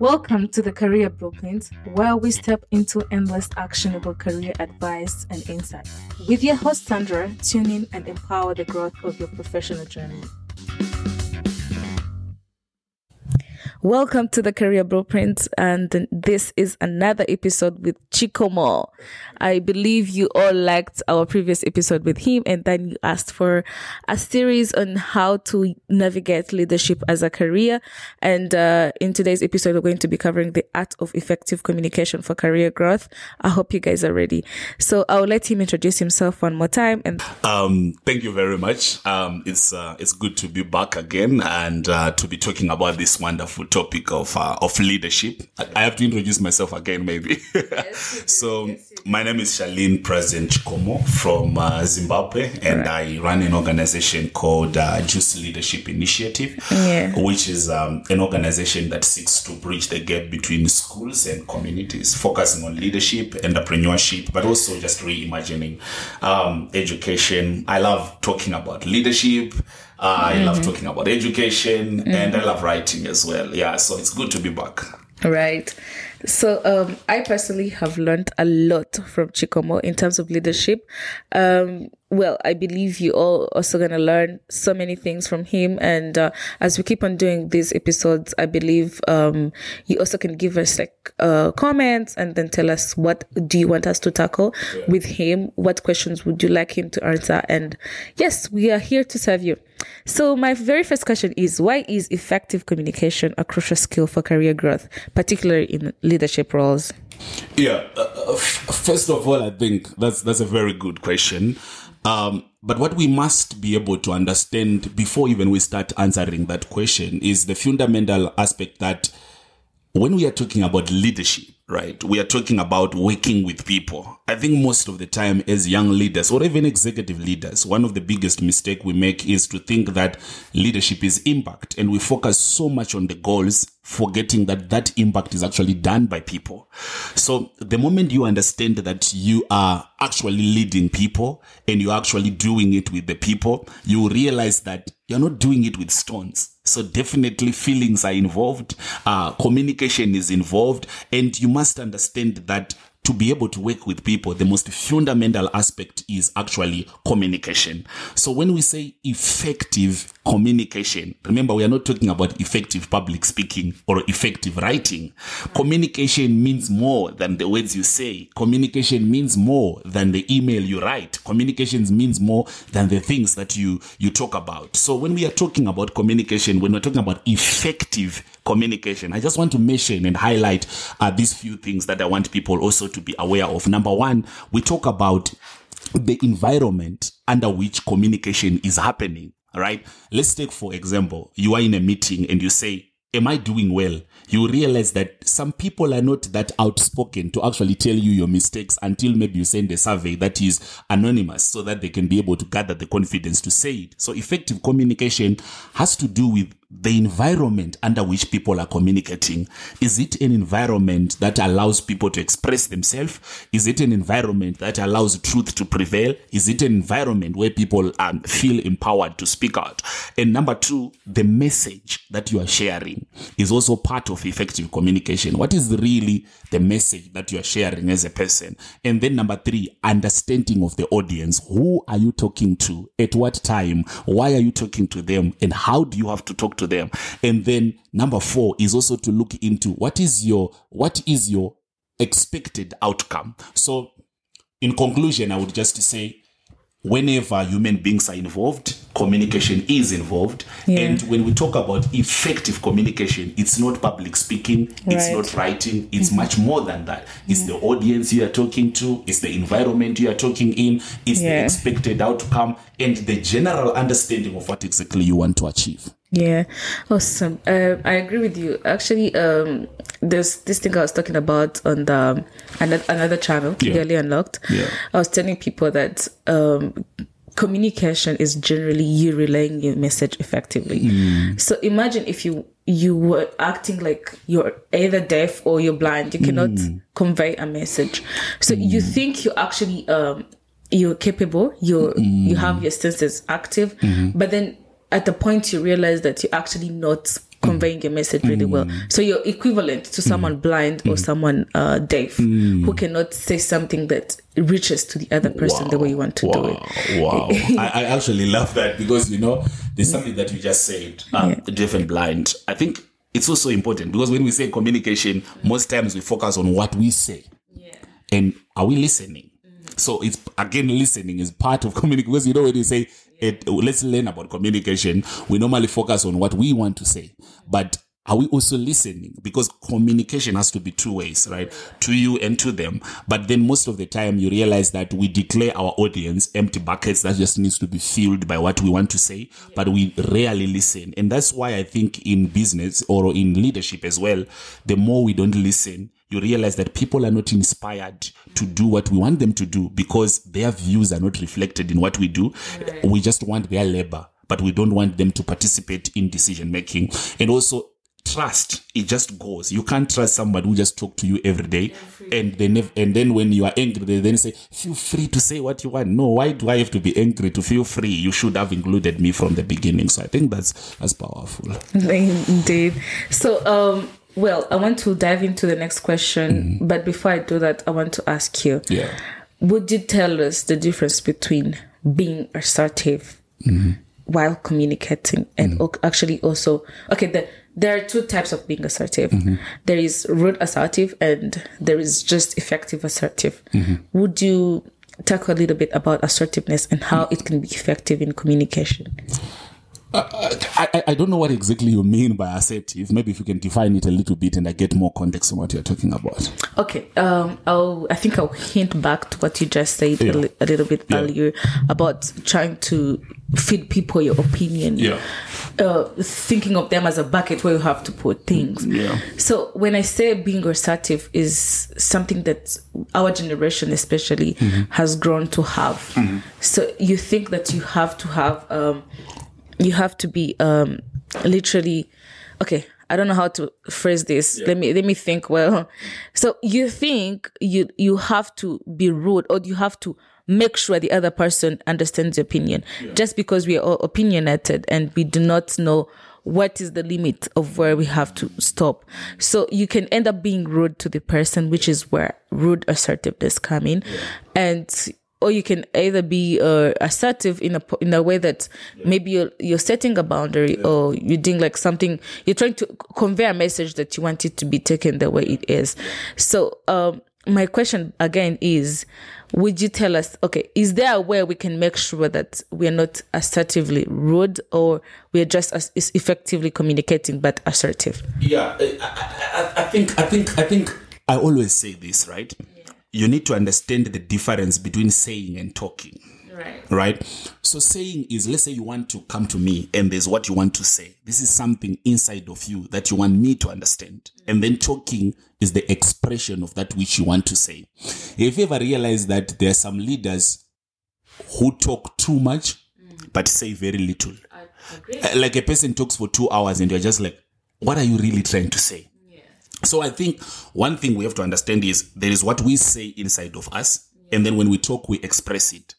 Welcome to the Career Blueprint, where we step into endless actionable career advice and insight. With your host Sandra, tune in and empower the growth of your professional journey. Welcome to the Career Blueprint, and this is another episode with Chico Chikomo. I believe you all liked our previous episode with him, and then you asked for a series on how to navigate leadership as a career. And uh, in today's episode, we're going to be covering the art of effective communication for career growth. I hope you guys are ready. So I'll let him introduce himself one more time. And um, thank you very much. Um, it's uh, it's good to be back again and uh, to be talking about this wonderful topic of uh, of leadership. I have to introduce myself again, maybe. Yes, so, yes, my name is Charline President Chikomo from uh, Zimbabwe, and right. I run an organization called uh, Juice Leadership Initiative, yeah. which is um, an organization that seeks to bridge the gap between schools and communities, focusing on leadership, and entrepreneurship, but also just reimagining um, education. I love talking about leadership. Uh, mm-hmm. I love mm-hmm. talking about education mm-hmm. and I love writing as well. Yeah, so it's good to be back. Right. So um, I personally have learned a lot from Chikomo in terms of leadership. Um, well, I believe you all also going to learn so many things from him. And uh, as we keep on doing these episodes, I believe um, you also can give us like uh, comments and then tell us what do you want us to tackle yeah. with him? What questions would you like him to answer? And yes, we are here to serve you. So my very first question is, why is effective communication a crucial skill for career growth, particularly in leadership roles? Yeah, uh, uh first of all, I think that's that's a very good question. Um, but what we must be able to understand before even we start answering that question is the fundamental aspect that when we are talking about leadership, right, we are talking about working with people. I think most of the time as young leaders or even executive leaders, one of the biggest mistake we make is to think that leadership is impact and we focus so much on the goals, forgetting that that impact is actually done by people. So the moment you understand that you are actually leading people and you're actually doing it with the people, you realize that you're not doing it with stones. So definitely feelings are involved, uh, communication is involved, and you must understand that to be able to work with people, the most fundamental aspect is actually communication. So when we say effective communication, remember we are not talking about effective public speaking or effective writing. Communication means more than the words you say. Communication means more than the email you write. Communications means more than the things that you, you talk about. So when we are talking about communication, when we're talking about effective communication, I just want to mention and highlight uh, these few things that I want people also to be aware of. Number one, we talk about the environment under which communication is happening. Right? Let's take, for example, you are in a meeting and you say, Am I doing well? You realize that some people are not that outspoken to actually tell you your mistakes until maybe you send a survey that is anonymous so that they can be able to gather the confidence to say it. So effective communication has to do with the environment under which people are communicating. Is it an environment that allows people to express themselves? Is it an environment that allows truth to prevail? Is it an environment where people um, feel empowered to speak out? And number two, the message that you are sharing is also part of effective communication. What is really the message that you are sharing as a person? And then number three, understanding of the audience. Who are you talking to? At what time? Why are you talking to them? And how do you have to talk to them. And then number four is also to look into what is your, what is your expected outcome. So in conclusion, I would just say, whenever human beings are involved, communication is involved. Yeah. And when we talk about effective communication, it's not public speaking, it's not writing, it's mm-hmm. much more than that. It's mm-hmm. the audience you are talking to, it's the environment you are talking in, it's yeah. the expected outcome, and the general understanding of what exactly you want to achieve. Yeah, awesome. Uh, I agree with you. Actually, um, there's this thing I was talking about on the um, another, another channel, yeah. Clearly Unlocked. Yeah. I was telling people that um, communication is generally you relaying your message effectively. Mm. So imagine if you you were acting like you're either deaf or you're blind. You cannot mm. convey a message. So mm. you think you actually um, you're capable. You you have your senses active, mm-hmm. but then at the point you realize that you're actually not conveying your message really well. Mm. So you're equivalent to someone mm. blind or mm. someone uh, deaf who cannot say something that reaches to the other person the way you want to do it. Wow. I, I actually love that because, you know, there's something that you just said, um, deaf and blind. I think it's also important because when we say communication, most times we focus on what we say. And are we listening? So it's again, listening is part of communication because you know when you say it, let's learn about communication, we normally focus on what we want to say, but are we also listening? Because communication has to be two ways, right? To you and to them. But then most of the time you realize that we declare our audience empty buckets that just needs to be filled by what we want to say, but we rarely listen. And that's why I think in business or in leadership as well, the more we don't listen, you realize that people are not inspired to do what we want them to do because their views are not reflected in what we do. We just want their labor, but we don't want them to participate in decision making. And also, trust it just goes. You can't trust somebody who just talk to you every day and they never and then when you are angry they then say feel free to say what you want. No why do i have to be angry to feel free? You should have included me from the beginning. So i think that's that's powerful. Indeed. So, um, well, I want to dive into the next question, mm-hmm. but before I do that, I want to ask you: yeah Would you tell us the difference between being assertive mm-hmm. while communicating and mm-hmm. o- actually also okay? The, there are two types of being assertive. There is rude assertive, and there is just effective assertive. Would you talk a little bit about assertiveness and how it can be effective in communication? I, I- I don't know what exactly you mean by assertive maybe if you can define it a little bit and i get more context on what you're talking about Okay, um, I'll, I think I'll hint back to what you just said Yeah. a, li- a little bit Yeah. earlier about trying to feed people your opinion. Yeah. Uh, thinking of them as a bucket where you have to put things. Yeah. So when I say being assertive is something that our generation especially Mm-hmm. has grown to have. So you think that you have to have, um, you have to be um, literally, okay. I don't know how to phrase this. Let me let me think. Well, so you think you you have to be rude, or you have to make sure the other person understands your opinion, just because we are all opinionated and we do not know what is the limit of where we have to stop. So you can end up being rude to the person, which is where rude assertiveness come in, and or you can either be uh, assertive in a in a way that maybe you're you're setting a boundary or you're doing like something you're trying to convey a message that you want it to be taken the way it is. So um, my question again is, would you tell us? Okay, is there a way we can make sure that we are not assertively rude or we are just as effectively communicating but assertive? Yeah, I, I, I- I think I think I think I always say this, right? You need to understand the difference between saying and talking. Right. Right? So saying is let's say you want to come to me and there's what you want to say. This is something inside of you that you want me to understand. And then talking is the expression of that which you want to say. If you ever realize that there are some leaders who talk too much but say very little. Uh, Like a person talks for two hours and you're just like, what are you really trying to say? So I think one thing we have to understand is there is what we say inside of us, and then when we talk, we express it.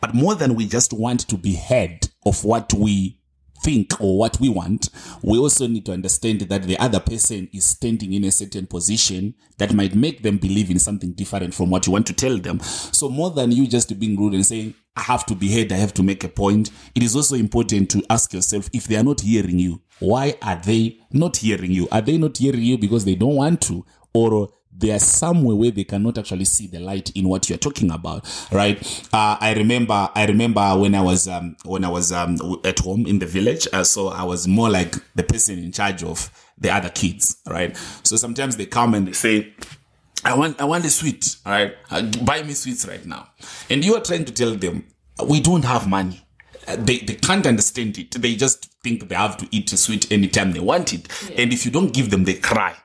But more than we just want to be heard of what we think or what we want, we also need to understand that the other person is standing in a certain position that might make them believe in something different from what you want to tell them. So more than you just being rude and saying, I have to be heard, I have to make a point, it is also important to ask yourself if they are not hearing you, why are they not hearing you? Are they not hearing you because they don't want to? Or there are somewhere where they cannot actually see the light in what you're talking about, right? Uh, I remember, I remember when I was, um, when I was, um, at home in the village. Uh, so I was more like the person in charge of the other kids, right? So sometimes they come and they say, I want, I want a sweet, right? Uh, buy me sweets right now. And you are trying to tell them, we don't have money. They, they can't understand it. They just think they have to eat a sweet anytime they want it. And if you don't give them, they cry.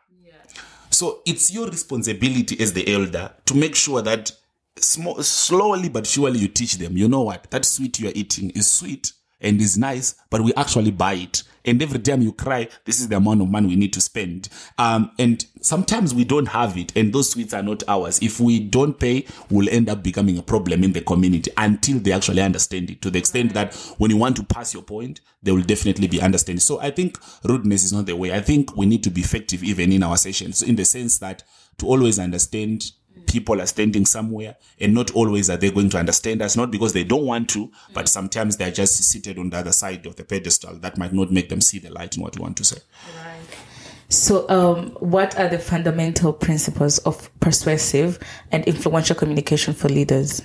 So it's your responsibility as the elder to make sure that small, slowly but surely you teach them. You know what? That sweet you are eating is sweet and is nice, but we actually buy it and every time you cry, this is the amount of money we need to spend. Um, and sometimes we don't have it, and those sweets are not ours. If we don't pay, we'll end up becoming a problem in the community until they actually understand it to the extent that when you want to pass your point, they will definitely be understanding. So I think rudeness is not the way. I think we need to be effective even in our sessions in the sense that to always understand people are standing somewhere and not always are they going to understand us not because they don't want to but sometimes they're just seated on the other side of the pedestal. That might not make them see the light in what you want to say. So, um, what are the fundamental principles of persuasive and influential communication for leaders?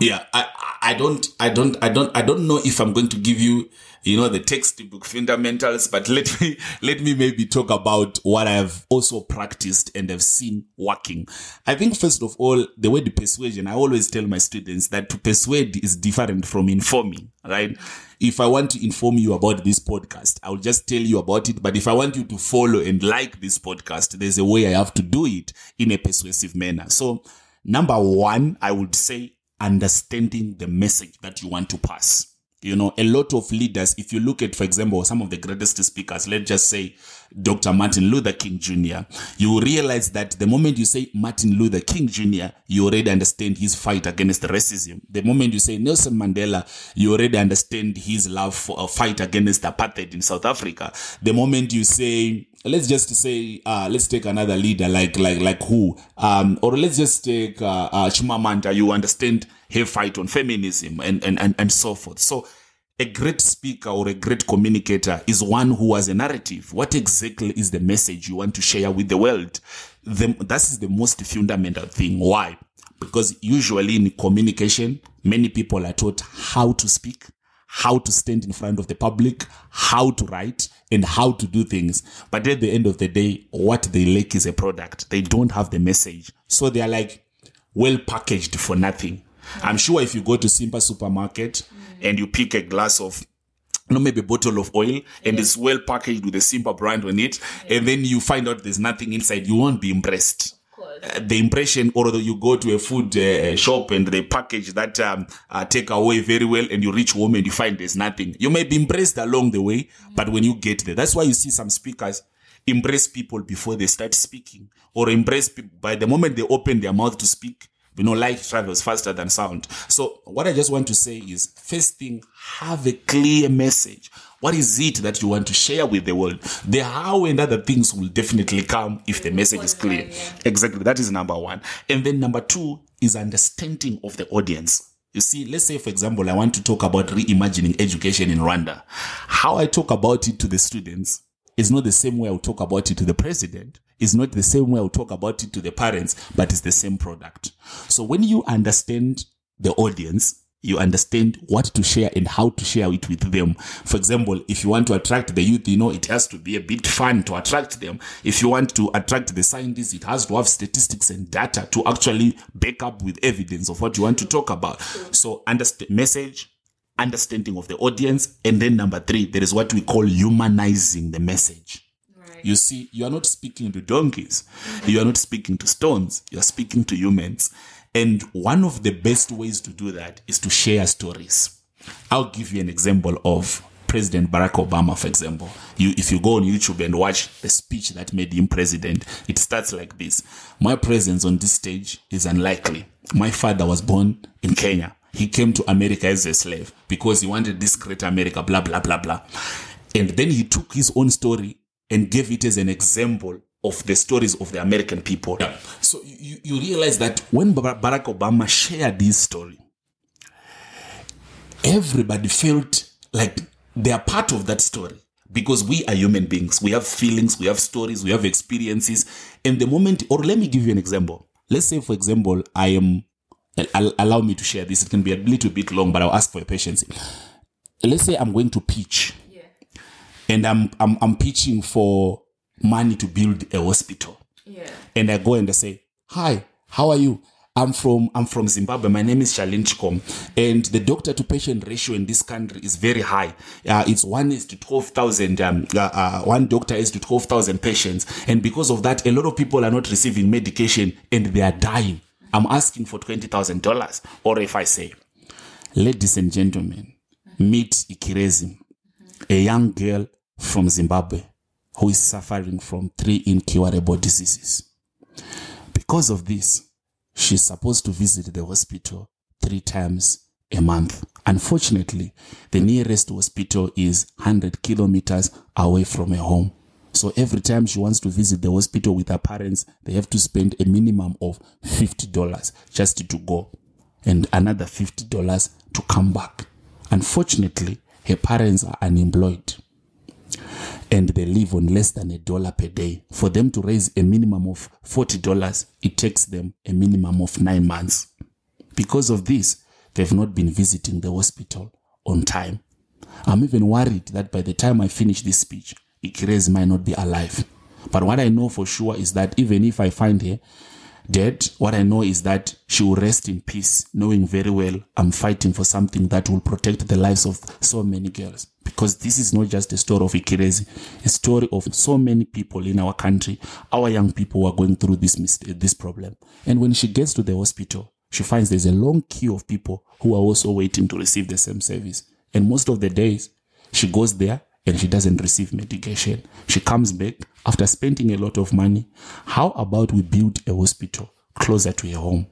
Yeah I, I don't i don't i don't i don't know if i'm going to give you you know the textbook fundamentals but let me let me maybe talk about what i have also practiced and have seen working. I think first of all the way word persuasion i always tell my students that to persuade is different from informing right? If i want to inform you about this podcast i'll just tell you about it. But if i want you to follow and like this podcast there's a way i have to do it in a persuasive manner. So number one i would say understanding the message that you want to pass. You know, a lot of leaders, if you look at, for example, some of the greatest speakers, let's just say Dr. Martin Luther King Jr., you realize that the moment you say Martin Luther King Jr., you already understand his fight against racism. The moment you say Nelson Mandela, you already understand his love for a fight against apartheid in South Africa. The moment you say let's just say uh, let's take another leader like like like who um or let's just take uh, uh Chimamanda you understand her fight on feminism and and and, and so forth so a great speaker or a great communicator is one who has a narrative what exactly is the message you want to share with the world the, that is the most fundamental thing why because usually in communication many people are taught how to speak how to stand in front of the public, how to write, and how to do things. But at the end of the day, what they lack is a product. They don't have the message. So they are like well packaged for nothing. I'm sure if you go to Simba supermarket and you pick a glass of no, maybe a bottle of oil and it's well packaged with a Simba brand on it, and then you find out there's nothing inside, you won't be impressed. Uh, the impression or you go to a food uh, shop and they package that um, uh, take away very well and you reach home and you find there's nothing you may be impressed along the way but when you get there that's why you see some speakers embrace people before they start speaking or embrace people by the moment they open their mouth to speak you know light travels faster than sound. So what i just want to say is first thing have a clear message. What is it that you want to share with the world? The how and other things will definitely come if the message is clear. Exactly that is number one. And then number two is understanding of the audience. You see, let's say, for example, I want to talk about reimagining education in Rwanda. How I talk about it to the students is not the same way I'll talk about it to the president. It's not the same way I'll talk about it to the parents, but it's the same product. So when you understand the audience, you understand what to share and how to share it with them. For example, if you want to attract the youth, you know, it has to be a bit fun to attract them. If you want to attract the scientists, it has to have statistics and data to actually back up with evidence of what you want to talk about. So understand message, understanding of the audience. And then number three, there is what we call humanizing the message. You see, you are not speaking to donkeys. You are not speaking to stones. You are speaking to humans. And one of the best ways to do that is to share stories. I'll give you an example of President Barack Obama, for example. You, if you go on YouTube and watch the speech that made him president, it starts like this. My presence on this stage is unlikely. My father was born in Kenya. He came to America as a slave because he wanted this great America, blah, blah, blah, blah. And then he took his own story and gave it as an example of the stories of the American people. Yeah. So you, you realize that when Barack Obama shared this story, everybody felt like they are part of that story because we are human beings. We have feelings, we have stories, we have experiences. And the moment, or let me give you an example. Let's say, for example, I am, allow me to share this. It can be a little bit long, but I'll ask for your patience. Let's say I'm going to pitch and I'm, I'm I'm pitching for money to build a hospital. Yeah. And I go and I say, "Hi, how are you? I'm from I'm from Zimbabwe. My name is Charline Chikom, and the doctor to patient ratio in this country is very high. Uh, it's one is to twelve thousand. Um, uh, uh, one doctor is to twelve thousand patients, and because of that, a lot of people are not receiving medication and they are dying. I'm asking for twenty thousand dollars, or if I say, ladies and gentlemen, meet Ikirezi, a young girl from Zimbabwe who is suffering from three incurable diseases. Because of this, she's supposed to visit the hospital three times a month. Unfortunately, the nearest hospital is 100 kilometers away from her home. So every time she wants to visit the hospital with her parents, they have to spend a minimum of $50 just to go and another $50 to come back. Unfortunately, her parents are unemployed and they live on less than a dollar per day. For them to raise a minimum of $40, it takes them a minimum of nine months. Because of this, they've not been visiting the hospital on time. I'm even worried that by the time I finish this speech, Ikirezi might not be alive. But what I know for sure is that even if I find her dead, what I know is that she will rest in peace, knowing very well I'm fighting for something that will protect the lives of so many girls. Because this is not just a story of Ikirezi, a story of so many people in our country, our young people who are going through this mistake, this problem. And when she gets to the hospital, she finds there's a long queue of people who are also waiting to receive the same service. And most of the days, she goes there and she doesn't receive medication. She comes back after spending a lot of money. How about we build a hospital closer to her home?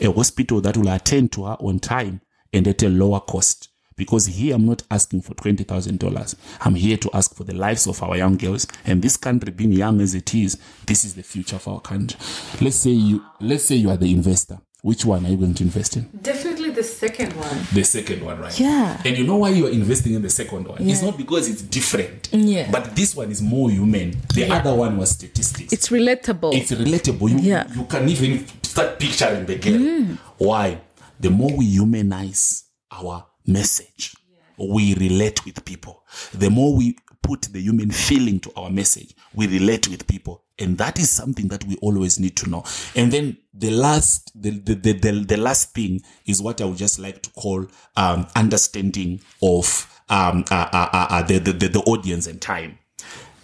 A hospital that will attend to her on time and at a lower cost. Because here I'm not asking for $20,000. I'm here to ask for the lives of our young girls. And this country being young as it is, this is the future of our country. Let's say you, let's say you are the investor. Which one are you going to invest in? Definitely the second one. The second one, right? Yeah. And you know why you are investing in the second one? It's not because it's different. Yeah. But this one is more human. The Yeah. other one was statistics. It's relatable. It's relatable. You, Yeah. you can even start picturing the girl. Mm. Why? The more we humanize our message, we relate with people. The more we put the human feeling to our message, we relate with people. And that is something that we always need to know. And then the last, the, the, the, the, the last thing is what I would just like to call um, understanding of um, uh, uh, uh, uh, the, the, the, the audience and time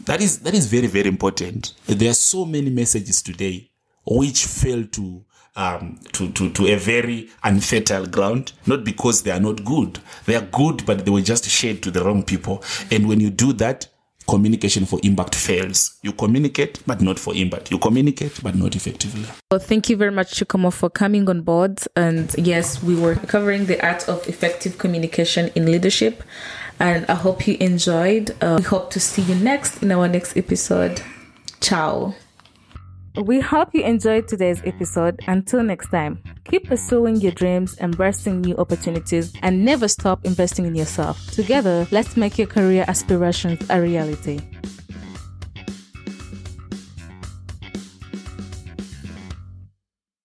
that is that is very very important there are so many messages today which fail to um, to, to, to a very unfertile ground, not because they are not good. They are good, but they were just shared to the wrong people. And when you do that, communication for impact fails. You communicate, but not for impact. You communicate, but not effectively. Well, thank you very much, Chikomo, for coming on board. And yes, we were covering the art of effective communication in leadership. And I hope you enjoyed. Uh, we hope to see you next in our next episode. Ciao. We hope you enjoyed today's episode. Until next time, keep pursuing your dreams, embracing new opportunities, and never stop investing in yourself. Together, let's make your career aspirations a reality.